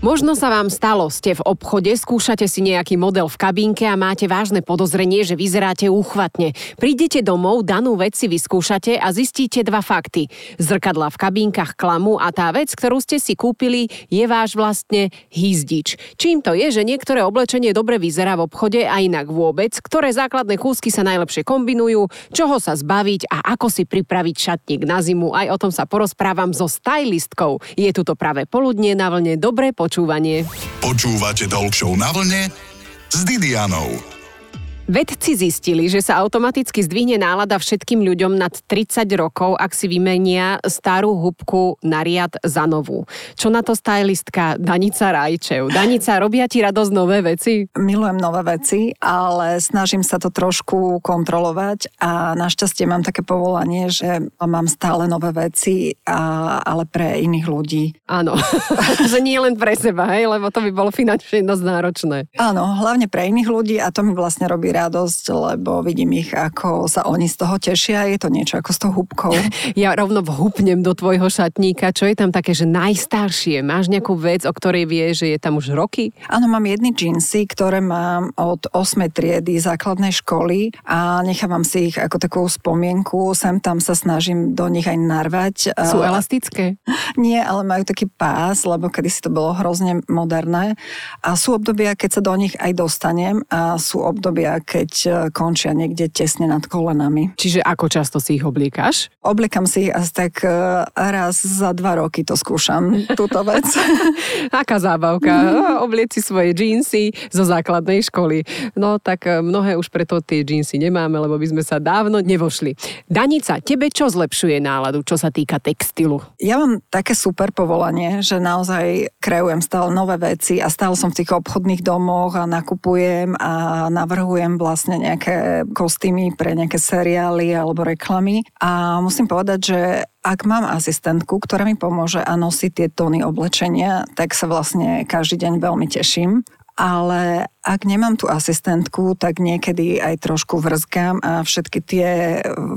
Možno sa vám stalo, ste v obchode, skúšate si nejaký model v kabínke a máte vážne podozrenie, že vyzeráte úchvatne. Prídete domov, danú vec si vyskúšate a zistíte dva fakty. Zrkadla v kabínkach klamu a tá vec, ktorú ste si kúpili, je váš vlastne hýzdič. Čím to je, že niektoré oblečenie dobre vyzerá v obchode a inak vôbec, ktoré základné kúsky sa najlepšie kombinujú, čoho sa zbaviť a ako si pripraviť šatník na zimu. Aj o tom sa porozprávam so stylistkou. Je tu to práve poludnie na vlne. Dobre počúvanie. Počúvate Talk na vlne s Didianou. Vedci zistili, že sa automaticky zdvihne nálada všetkým ľuďom nad 30 rokov, ak si vymenia starú hubku na riad za novú. Čo na to stylistka Danica Rajčev? Danica, robia ti radosť nové veci? Milujem nové veci, ale snažím sa to trošku kontrolovať a našťastie mám také povolanie, že mám stále nové veci, a, ale pre iných ľudí. Áno, že nie len pre seba, hej, lebo to by bolo finančne dosť náročné. Áno, hlavne pre iných ľudí a to mi vlastne robí radosť, lebo vidím ich, ako sa oni z toho tešia. Je to niečo ako s tou húbkou. Ja rovno vhupnem do tvojho šatníka. Čo je tam také, že najstaršie? Máš nejakú vec, o ktorej vieš, že je tam už roky? Áno, mám jedny džinsy, ktoré mám od 8. triedy základnej školy a nechávam si ich ako takú spomienku. Sem tam sa snažím do nich aj narvať. Sú elastické? Nie, ale majú taký pás, lebo kedysi to bolo hrozne moderné. A sú obdobia, keď sa do nich aj dostanem a sú obdobia, keď e, končia niekde tesne nad kolenami. Čiže ako často si ich oblíkaš? Obliekam si ich asi tak e, raz za dva roky to skúšam, túto vec. Aká zábavka. Obliec si svoje džínsy zo základnej školy. No tak e, mnohé už preto tie džínsy nemáme, lebo by sme sa dávno nevošli. Danica, tebe čo zlepšuje náladu, čo sa týka textilu? Ja mám také super povolanie, že naozaj kreujem stále nové veci a stále som v tých obchodných domoch a nakupujem a navrhujem vlastne nejaké kostýmy pre nejaké seriály alebo reklamy. A musím povedať, že ak mám asistentku, ktorá mi pomôže a nosí tie tóny oblečenia, tak sa vlastne každý deň veľmi teším ale ak nemám tú asistentku, tak niekedy aj trošku vrzkám a všetky tie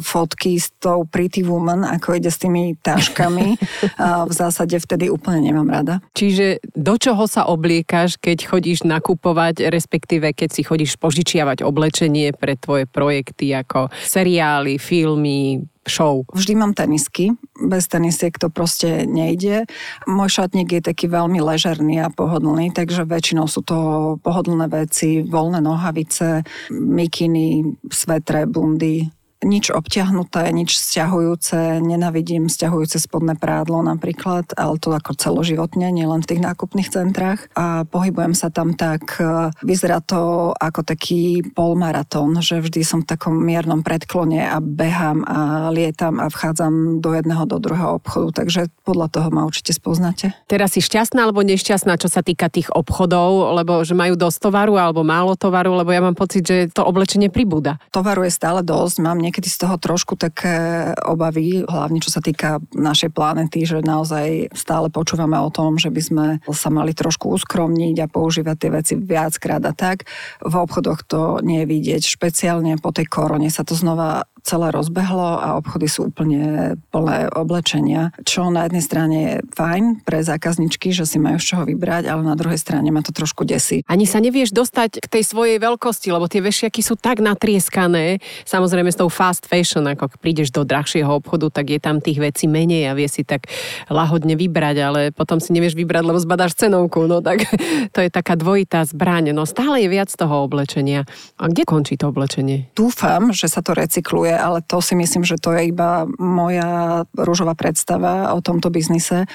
fotky s tou pretty woman, ako ide s tými táškami, v zásade vtedy úplne nemám rada. Čiže do čoho sa obliekaš, keď chodíš nakupovať, respektíve keď si chodíš požičiavať oblečenie pre tvoje projekty ako seriály, filmy, show? Vždy mám tenisky. Bez tenisiek to proste nejde. Môj šatník je taký veľmi ležerný a pohodlný, takže väčšinou sú to pohodlné veci, voľné nohavice, mikiny, svetre, bundy, nič obťahnuté, nič stiahujúce, nenavidím stiahujúce spodné prádlo napríklad, ale to ako celoživotne, nielen v tých nákupných centrách. A pohybujem sa tam tak, e, vyzerá to ako taký polmaratón, že vždy som v takom miernom predklone a behám a lietam a vchádzam do jedného, do druhého obchodu, takže podľa toho ma určite spoznáte. Teraz si šťastná alebo nešťastná, čo sa týka tých obchodov, lebo že majú dosť tovaru alebo málo tovaru, lebo ja mám pocit, že to oblečenie pribúda. Tovaru je stále dosť, mám niekedy z toho trošku také obavy, hlavne čo sa týka našej planety, že naozaj stále počúvame o tom, že by sme sa mali trošku uskromniť a používať tie veci viackrát a tak. V obchodoch to nie je vidieť, špeciálne po tej korone sa to znova celé rozbehlo a obchody sú úplne plné oblečenia, čo na jednej strane je fajn pre zákazničky, že si majú z čoho vybrať, ale na druhej strane ma to trošku desí. Ani sa nevieš dostať k tej svojej veľkosti, lebo tie vešiaky sú tak natrieskané, samozrejme s tou fast fashion, ako prídeš do drahšieho obchodu, tak je tam tých vecí menej a vie si tak lahodne vybrať, ale potom si nevieš vybrať, lebo zbadáš cenovku, no tak to je taká dvojitá zbraň, no stále je viac toho oblečenia. A kde končí to oblečenie? Dúfam, že sa to recykluje ale to si myslím, že to je iba moja rúžová predstava o tomto biznise.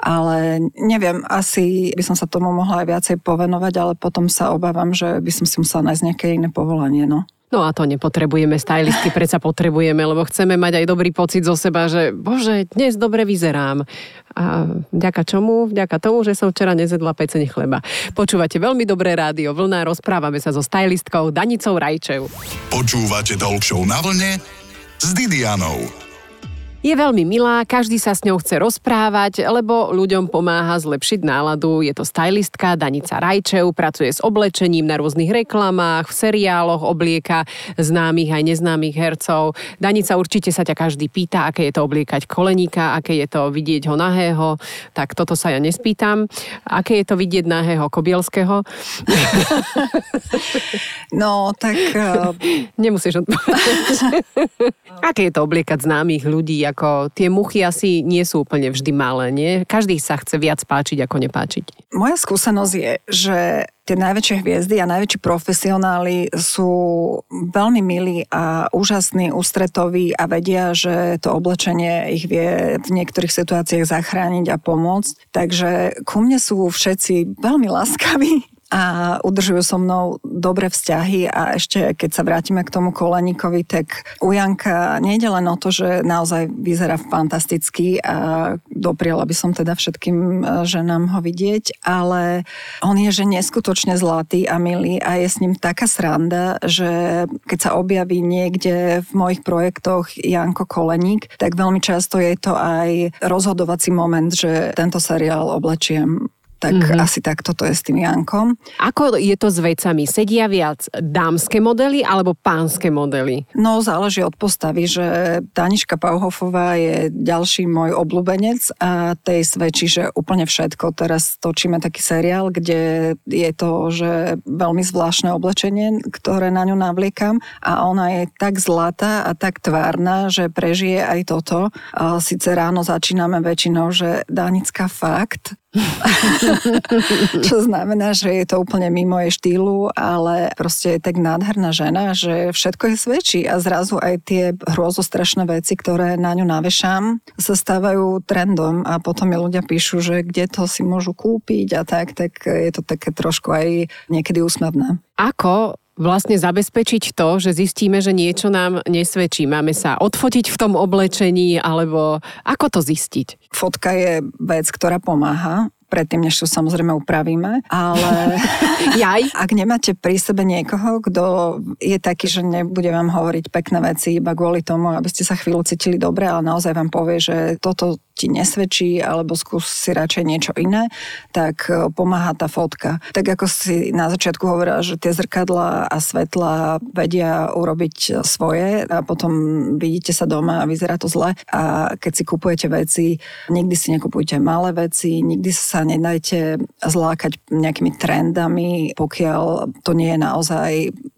Ale neviem, asi by som sa tomu mohla aj viacej povenovať, ale potom sa obávam, že by som si musela nájsť nejaké iné povolanie. No. No a to nepotrebujeme, stylistky predsa potrebujeme, lebo chceme mať aj dobrý pocit zo seba, že bože, dnes dobre vyzerám. A vďaka čomu? Vďaka tomu, že som včera nezedla peceň chleba. Počúvate veľmi dobré rádio Vlna, rozprávame sa so stylistkou Danicou Rajčev. Počúvate Talk na vlne s Didianou. Je veľmi milá, každý sa s ňou chce rozprávať, lebo ľuďom pomáha zlepšiť náladu. Je to stylistka Danica Rajčev, pracuje s oblečením na rôznych reklamách, v seriáloch oblieka známych aj neznámych hercov. Danica, určite sa ťa každý pýta, aké je to obliekať koleníka, aké je to vidieť ho nahého. Tak toto sa ja nespýtam. Aké je to vidieť nahého Kobielského? No, tak... Uh... Nemusíš odpovedať. aké je to obliekať známych ľudí, ako tie muchy asi nie sú úplne vždy malé, nie? Každý sa chce viac páčiť ako nepáčiť. Moja skúsenosť je, že tie najväčšie hviezdy a najväčší profesionáli sú veľmi milí a úžasní, ústretoví a vedia, že to oblečenie ich vie v niektorých situáciách zachrániť a pomôcť. Takže ku mne sú všetci veľmi láskaví a udržujú so mnou dobré vzťahy a ešte keď sa vrátime k tomu koleníkovi, tak u Janka nejde len o to, že naozaj vyzerá fantasticky a dopriala by som teda všetkým e, ženám ho vidieť, ale on je že neskutočne zlatý a milý a je s ním taká sranda, že keď sa objaví niekde v mojich projektoch Janko Koleník, tak veľmi často je to aj rozhodovací moment, že tento seriál oblečiem tak mm-hmm. asi takto to je s tým Jankom. Ako je to s vecami? Sedia viac dámske modely alebo pánske modely? No, záleží od postavy, že Daniška Pauhofová je ďalší môj obľúbenec a tej svedčí, že úplne všetko. Teraz točíme taký seriál, kde je to, že veľmi zvláštne oblečenie, ktoré na ňu navliekam a ona je tak zlatá a tak tvárna, že prežije aj toto. Sice ráno začíname väčšinou, že Danická fakt, Čo znamená, že je to úplne mimo jej štýlu, ale proste je tak nádherná žena, že všetko je svedčí a zrazu aj tie hrôzostrašné veci, ktoré na ňu navešám, sa stávajú trendom a potom mi ľudia píšu, že kde to si môžu kúpiť a tak, tak je to také trošku aj niekedy úsmevné. Ako vlastne zabezpečiť to, že zistíme, že niečo nám nesvedčí. Máme sa odfotiť v tom oblečení, alebo ako to zistiť? Fotka je vec, ktorá pomáha predtým, než to samozrejme upravíme, ale Jaj. ak nemáte pri sebe niekoho, kto je taký, že nebude vám hovoriť pekné veci iba kvôli tomu, aby ste sa chvíľu cítili dobre, ale naozaj vám povie, že toto ti nesvedčí, alebo skús si radšej niečo iné, tak e, pomáha tá fotka. Tak ako si na začiatku hovorila, že tie zrkadla a svetla vedia urobiť svoje a potom vidíte sa doma a vyzerá to zle a keď si kupujete veci, nikdy si nekupujte malé veci, nikdy sa nedajte zlákať nejakými trendami, pokiaľ to nie je naozaj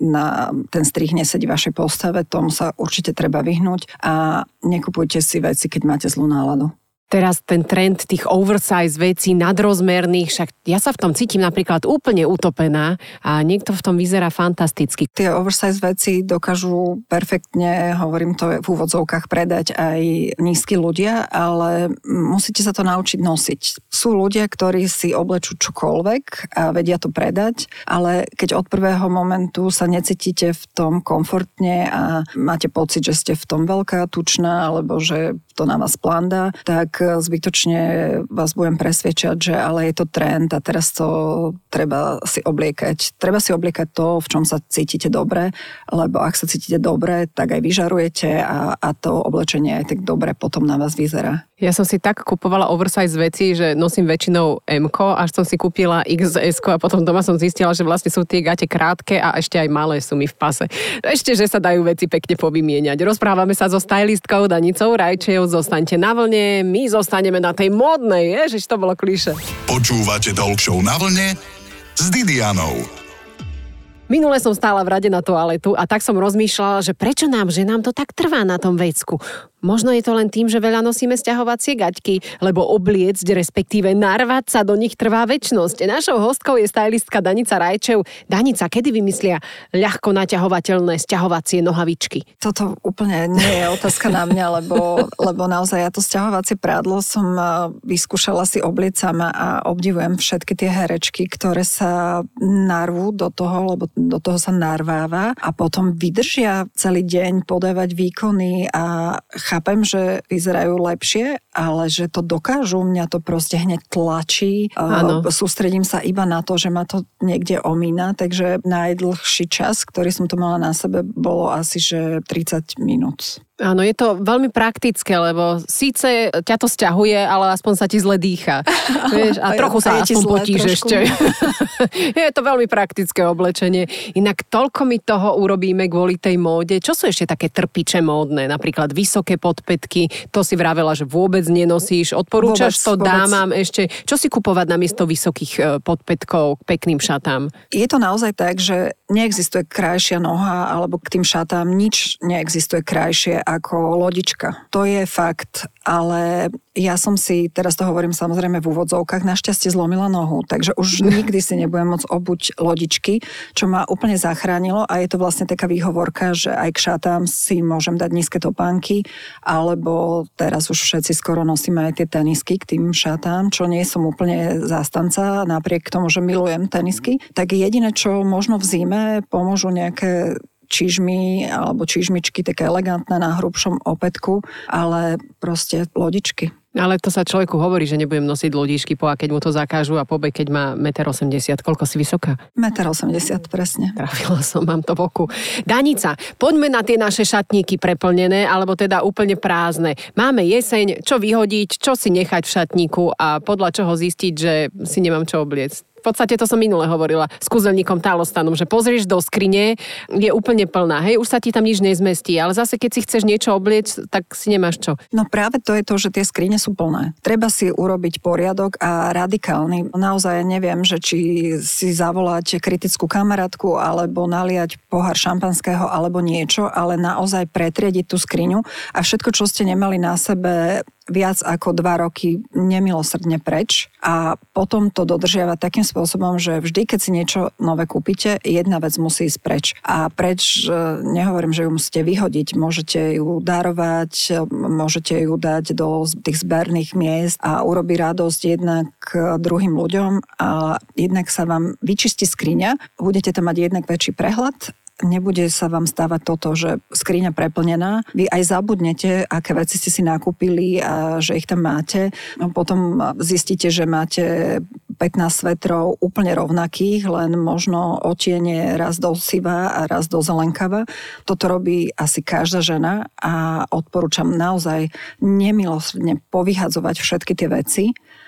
na ten strih nesedí vašej postave, tomu sa určite treba vyhnúť a nekupujte si veci, keď máte zlú náladu teraz ten trend tých oversize vecí, nadrozmerných, však ja sa v tom cítim napríklad úplne utopená a niekto v tom vyzerá fantasticky. Tie oversize veci dokážu perfektne, hovorím to v úvodzovkách, predať aj nízky ľudia, ale musíte sa to naučiť nosiť. Sú ľudia, ktorí si oblečú čokoľvek a vedia to predať, ale keď od prvého momentu sa necítite v tom komfortne a máte pocit, že ste v tom veľká, tučná, alebo že to na vás planda, tak zbytočne vás budem presvedčať, že ale je to trend a teraz to treba si obliekať. Treba si obliekať to, v čom sa cítite dobre, lebo ak sa cítite dobre, tak aj vyžarujete a, a to oblečenie aj tak dobre potom na vás vyzerá. Ja som si tak kupovala oversize veci, že nosím väčšinou M, až som si kúpila XS a potom doma som zistila, že vlastne sú tie gate krátke a ešte aj malé sú mi v pase. Ešte, že sa dajú veci pekne povymieňať. Rozprávame sa so stylistkou Danicou Rajčejou, zostaňte na vlne, my zostaneme na tej modnej, ježiš, to bolo kliše. Počúvate Talk na vlne s Didianou. Minule som stála v rade na toaletu a tak som rozmýšľala, že prečo nám, že nám to tak trvá na tom vecku. Možno je to len tým, že veľa nosíme stiahovacie gaťky, lebo obliecť, respektíve narvať sa do nich trvá väčnosť. Našou hostkou je stylistka Danica Rajčev. Danica, kedy vymyslia ľahko naťahovateľné stiahovacie nohavičky? Toto úplne nie je otázka na mňa, lebo, lebo naozaj ja to stiahovacie prádlo som eh, vyskúšala si obliecť sama a obdivujem všetky tie herečky, ktoré sa narvú do toho, lebo do toho sa narváva a potom vydržia celý deň podávať výkony a chápem, že vyzerajú lepšie, ale že to dokážu, mňa to proste hneď tlačí. Ano. Sústredím sa iba na to, že ma to niekde omína, takže najdlhší čas, ktorý som to mala na sebe, bolo asi, že 30 minút. Áno, je to veľmi praktické, lebo síce ťa to sťahuje, ale aspoň sa ti zle dýcha. Vieš, a trochu sa aspoň potíš ešte. je to veľmi praktické oblečenie. Inak toľko my toho urobíme kvôli tej móde. Čo sú ešte také trpiče módne? Napríklad vysoké podpetky, to si vravela, že vôbec nenosíš. Odporúčaš vôbec, to vôbec. dámam ešte. Čo si kupovať namiesto vysokých e, podpetkov k pekným šatám? Je to naozaj tak, že neexistuje krajšia noha alebo k tým šatám nič neexistuje krajšie ako lodička. To je fakt, ale ja som si, teraz to hovorím samozrejme v úvodzovkách, našťastie zlomila nohu, takže už nikdy si nebudem môcť obuť lodičky, čo ma úplne zachránilo a je to vlastne taká výhovorka, že aj k šatám si môžem dať nízke topánky, alebo teraz už všetci skoro nosíme aj tie tenisky k tým šatám, čo nie som úplne zástanca, napriek tomu, že milujem tenisky. Tak jediné, čo možno v zime pomôžu nejaké čižmy alebo čižmičky také elegantné na hrubšom opätku, ale proste lodičky. Ale to sa človeku hovorí, že nebudem nosiť lodičky po a keď mu to zakážu a pobe, keď má 1,80 m. Koľko si vysoká? 1,80 m, presne. Trafila som, mám to v oku. Danica, poďme na tie naše šatníky preplnené, alebo teda úplne prázdne. Máme jeseň, čo vyhodiť, čo si nechať v šatníku a podľa čoho zistiť, že si nemám čo obliecť podstate to som minule hovorila s kúzelníkom Talostanom, že pozrieš do skrine, je úplne plná, hej, už sa ti tam nič nezmestí, ale zase keď si chceš niečo obliecť, tak si nemáš čo. No práve to je to, že tie skrine sú plné. Treba si urobiť poriadok a radikálny. Naozaj neviem, že či si zavolať kritickú kamarátku alebo naliať pohár šampanského alebo niečo, ale naozaj pretriediť tú skriňu a všetko, čo ste nemali na sebe viac ako dva roky nemilosrdne preč a potom to dodržiavať takým spôsobom, že vždy, keď si niečo nové kúpite, jedna vec musí ísť preč. A preč, nehovorím, že ju musíte vyhodiť, môžete ju darovať, môžete ju dať do tých zberných miest a urobi radosť jednak druhým ľuďom a jednak sa vám vyčistí skriňa, budete tam mať jednak väčší prehľad nebude sa vám stávať toto, že skriňa preplnená. Vy aj zabudnete, aké veci ste si nakúpili a že ich tam máte. No, potom zistíte, že máte 15 svetrov úplne rovnakých, len možno otiene raz do siva a raz do zelenkava. Toto robí asi každá žena a odporúčam naozaj nemilosrdne povyhadzovať všetky tie veci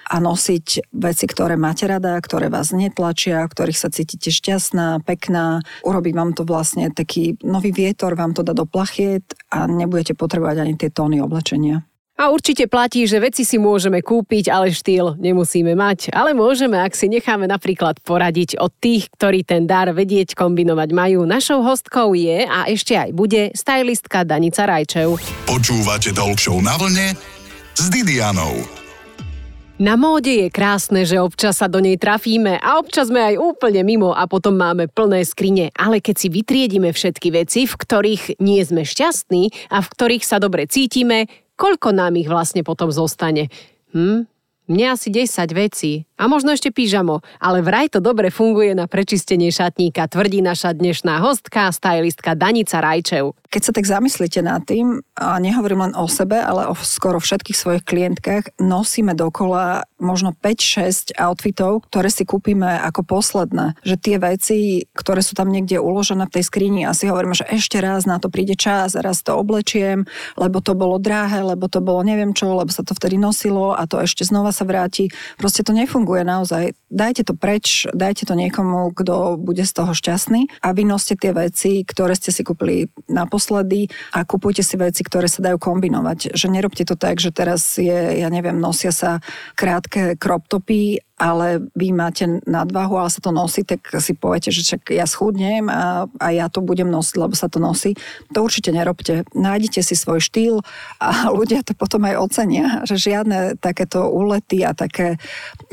a nosiť veci, ktoré máte rada, ktoré vás netlačia, ktorých sa cítite šťastná, pekná. Urobí vám to vlastne taký nový vietor, vám to dá do plachiet a nebudete potrebovať ani tie tóny oblečenia. A určite platí, že veci si môžeme kúpiť, ale štýl nemusíme mať. Ale môžeme, ak si necháme napríklad poradiť od tých, ktorí ten dar vedieť kombinovať majú. Našou hostkou je a ešte aj bude stylistka Danica Rajčev. Počúvate Talk na vlne s Didianou. Na móde je krásne, že občas sa do nej trafíme a občas sme aj úplne mimo a potom máme plné skrine. Ale keď si vytriedime všetky veci, v ktorých nie sme šťastní a v ktorých sa dobre cítime, koľko nám ich vlastne potom zostane? Hm? Mne asi 10 vecí a možno ešte pyžamo, ale vraj to dobre funguje na prečistenie šatníka, tvrdí naša dnešná hostka, stylistka Danica Rajčev. Keď sa tak zamyslíte nad tým, a nehovorím len o sebe, ale o skoro všetkých svojich klientkách, nosíme dokola možno 5-6 outfitov, ktoré si kúpime ako posledné. Že tie veci, ktoré sú tam niekde uložené v tej skrini a si hovoríme, že ešte raz na to príde čas, raz to oblečiem, lebo to bolo drahé, lebo to bolo neviem čo, lebo sa to vtedy nosilo a to ešte znova sa vráti. Proste to nefunguje funguje naozaj. Dajte to preč, dajte to niekomu, kto bude z toho šťastný a vynoste tie veci, ktoré ste si kúpili naposledy a kupujte si veci, ktoré sa dajú kombinovať. Že nerobte to tak, že teraz je, ja neviem, nosia sa krátke crop topy ale vy máte nadvahu, ale sa to nosí, tak si poviete, že čak ja schudnem a, a ja to budem nosiť, lebo sa to nosí. To určite nerobte. Nájdite si svoj štýl a ľudia to potom aj ocenia, že žiadne takéto úlety a také,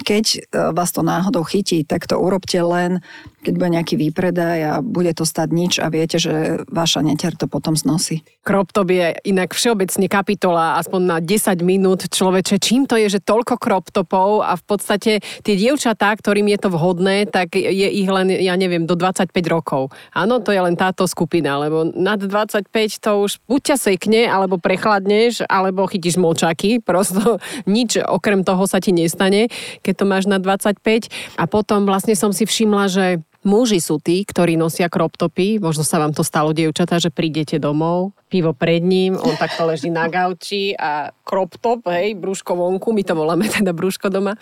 keď e, vás to náhodou chytí, tak to urobte len keď bude nejaký výpredaj a bude to stať nič a viete, že vaša netier to potom znosí. Crop top je inak všeobecne kapitola, aspoň na 10 minút človeče. Čím to je, že toľko crop topov a v podstate tie dievčatá, ktorým je to vhodné, tak je ich len, ja neviem, do 25 rokov. Áno, to je len táto skupina, lebo nad 25 to už buď ťa sekne, alebo prechladneš, alebo chytíš močaky, prosto nič okrem toho sa ti nestane, keď to máš na 25. A potom vlastne som si všimla, že Muži sú tí, ktorí nosia crop topy, možno sa vám to stalo, dievčatá, že prídete domov, pivo pred ním, on takto leží na gauči a crop top, hej, brúško vonku, my to voláme teda brúško doma.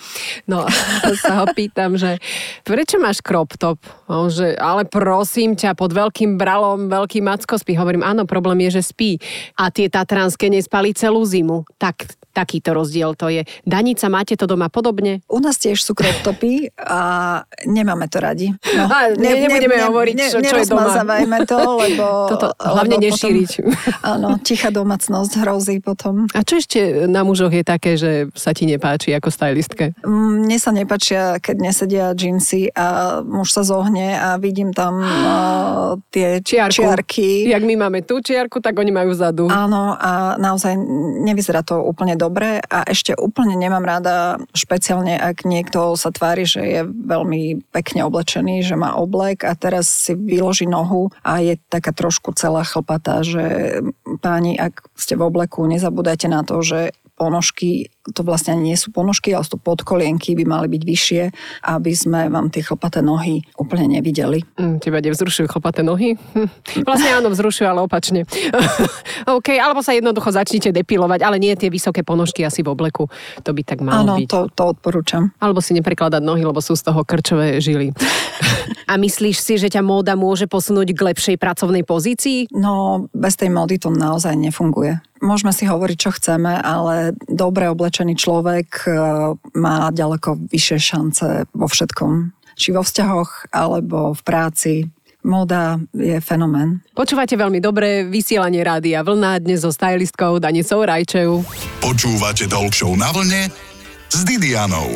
No sa ho pýtam, že prečo máš crop top? On, že, ale prosím ťa, pod veľkým bralom veľký macko spí. Hovorím, áno, problém je, že spí. A tie tatranské nespali celú zimu. Tak takýto rozdiel to je. Danica, máte to doma podobne? U nás tiež sú crop topy a nemáme to radi. No, a ne, ne, nebudeme ne, hovoriť, ne, čo, čo je doma. to, lebo... Toto, hlavne lebo nešíriť. Potom, áno, tichá domácnosť hrozí potom. A čo ešte na mužoch je také, že sa ti nepáči ako stylistke? Mm, mne sa nepáčia, keď nesedia džínsy a muž sa zohne a vidím tam uh, tie Čiarku. čiarky. Jak my máme tú čiarku, tak oni majú vzadu. Áno a naozaj nevyzerá to úplne dobre a ešte úplne nemám rada, špeciálne ak niekto sa tvári, že je veľmi pekne oblečený, že má oblek a teraz si vyloží nohu a je taká trošku celá chlpatá, že páni, ak ste v obleku, nezabúdajte na to, že ponožky, to vlastne nie sú ponožky, ale sú podkolienky, by mali byť vyššie, aby sme vám tie chlpaté nohy úplne nevideli. Mm, teba nevzrušujú chlpaté nohy? Hm. Vlastne áno, vzrušujú, ale opačne. OK, alebo sa jednoducho začnite depilovať, ale nie tie vysoké ponožky asi v obleku. To by tak malo áno, byť. to, to odporúčam. Alebo si neprekladať nohy, lebo sú z toho krčové žily. A myslíš si, že ťa móda môže posunúť k lepšej pracovnej pozícii? No, bez tej módy to naozaj nefunguje môžeme si hovoriť, čo chceme, ale dobre oblečený človek e, má ďaleko vyššie šance vo všetkom. Či vo vzťahoch, alebo v práci. Moda je fenomén. Počúvate veľmi dobre vysielanie rádia Vlna dnes so stylistkou Danicou Rajčev. Počúvate Talk na vlne s Didianou.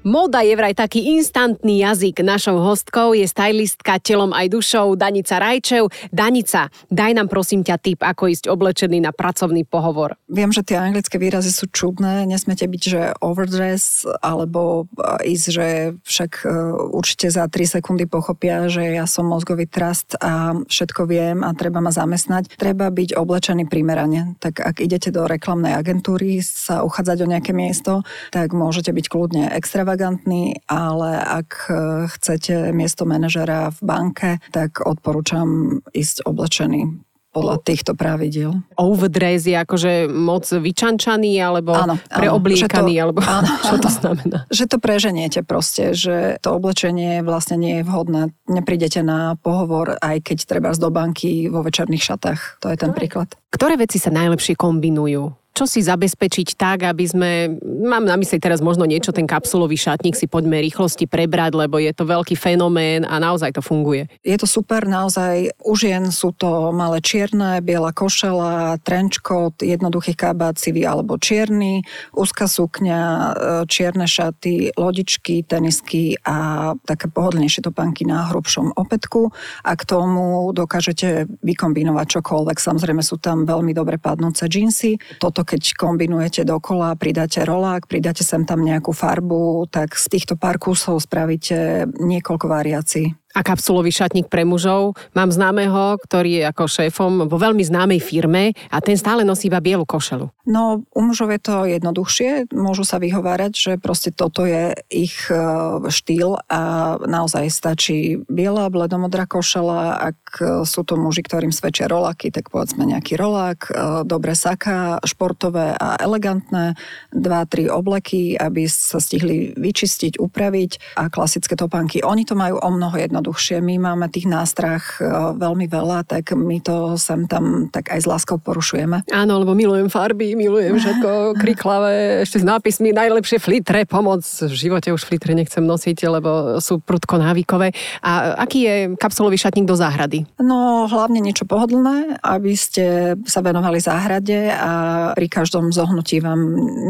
Moda je vraj taký instantný jazyk. Našou hostkou je stylistka telom aj dušou Danica Rajčev. Danica, daj nám prosím ťa tip, ako ísť oblečený na pracovný pohovor. Viem, že tie anglické výrazy sú čudné. Nesmete byť, že overdress, alebo e, ísť, že však e, určite za 3 sekundy pochopia, že ja som mozgový trust a všetko viem a treba ma zamestnať. Treba byť oblečený primerane. Tak ak idete do reklamnej agentúry sa uchádzať o nejaké miesto, tak môžete byť kľudne extra extravagantný, ale ak e, chcete miesto manažera v banke, tak odporúčam ísť oblečený podľa týchto pravidiel. Overdress je akože moc vyčančaný alebo áno, preobliekaný, to, alebo áno, čo to znamená? Že to preženiete proste, že to oblečenie vlastne nie je vhodné. Neprídete na pohovor, aj keď treba z do banky vo večerných šatách. To je ten príklad. Ktoré veci sa najlepšie kombinujú? Čo si zabezpečiť tak, aby sme, mám na mysli teraz možno niečo, ten kapsulový šatník si poďme rýchlosti prebrať, lebo je to veľký fenomén a naozaj to funguje. Je to super, naozaj u žien sú to malé čierne, biela košela, trenčkot, jednoduchý kabát sivý alebo čierny, úzka sukňa, e, čierne šaty, lodičky, tenisky a také pohodlnejšie topánky na hrubšom opätku a k tomu dokážete vykombinovať čokoľvek. Samozrejme sú tam veľmi dobre padnúce džínsy. Toto to keď kombinujete dokola, pridáte rolák, pridáte sem tam nejakú farbu, tak z týchto pár kusov spravíte niekoľko variácií a kapsulový šatník pre mužov. Mám známeho, ktorý je ako šéfom vo veľmi známej firme a ten stále nosí iba bielu košelu. No, u mužov je to jednoduchšie. Môžu sa vyhovárať, že proste toto je ich e, štýl a naozaj stačí biela, bledomodrá košela. Ak e, sú to muži, ktorým svedčia roláky, tak povedzme nejaký rolák, e, dobre saka, športové a elegantné, dva, tri obleky, aby sa stihli vyčistiť, upraviť a klasické topánky. Oni to majú o mnoho jedno jednoduchšie. My máme tých nástrah e, veľmi veľa, tak my to sem tam tak aj s láskou porušujeme. Áno, lebo milujem farby, milujem všetko kriklavé, ešte s nápismi najlepšie flitre, pomoc. V živote už flitre nechcem nosiť, lebo sú prudko návykové. A aký je kapsulový šatník do záhrady? No, hlavne niečo pohodlné, aby ste sa venovali záhrade a pri každom zohnutí vám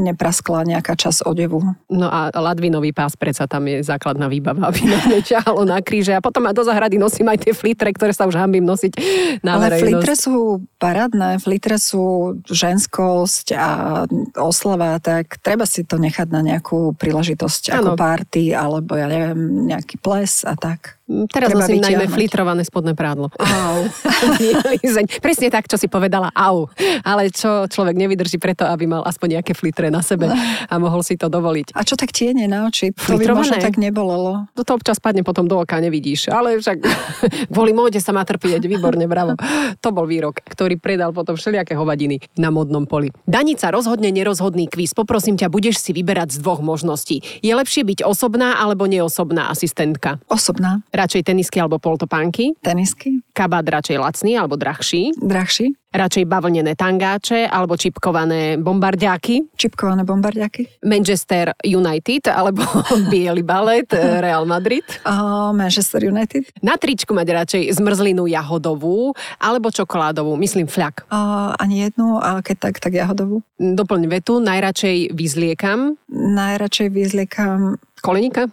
nepraskla nejaká čas odevu. No a ladvinový pás, predsa tam je základná výbava, aby nám neťahalo na kríže a potom aj do zahrady nosím aj tie flitre, ktoré sa už hambím nosiť na Ale verejnosť. flitre sú parádne, flitre sú ženskosť a oslava, tak treba si to nechať na nejakú príležitosť ano. ako party, alebo ja neviem, nejaký ples a tak. Teraz Treba nosím najmä filtrované spodné prádlo. Au. Presne tak, čo si povedala, au. Ale čo človek nevydrží preto, aby mal aspoň nejaké flitre na sebe a mohol si to dovoliť. A čo tak tiene na oči? To by možno tak nebolelo. To, to občas padne potom do oka, nevidíš. Ale však kvôli móde sa má trpieť. Výborne, bravo. To bol výrok, ktorý predal potom všelijaké hovadiny na modnom poli. Danica, rozhodne nerozhodný kvíz. Poprosím ťa, budeš si vyberať z dvoch možností. Je lepšie byť osobná alebo neosobná asistentka? Osobná. Radšej tenisky alebo poltopánky? Tenisky. Kabát radšej lacný alebo drahší? Drahší. Radšej bavlnené tangáče alebo čipkované bombardiáky? Čipkované bombardiaky. Manchester United alebo Bielý balet eh, Real Madrid? A Manchester United. Na tričku mať radšej zmrzlinu jahodovú alebo čokoládovú, myslím fľak. A ani jednu, a keď tak, tak jahodovú. Doplň vetu, najradšej vyzliekam Najradšej vyzliekam koleníka.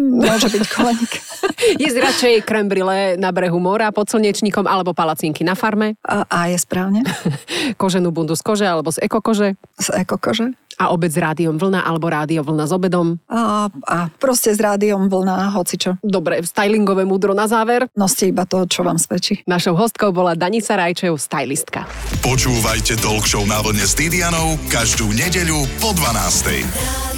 Môže byť koleník. Jesť radšej krem brûlée na brehu mora pod slnečníkom alebo palacinky na farme, A, a je správne. koženú bundu z kože alebo z ekokože Z ekokože. a obed s rádiom vlna alebo rádio vlna s obedom. A, a proste s rádiom vlna, hocičo. Dobre, stylingové múdro na záver. Noste iba to, čo vám svedčí. Našou hostkou bola Danica Rajčev, stylistka. Počúvajte Talk Show na vlne s Didianou každú nedeľu po 12.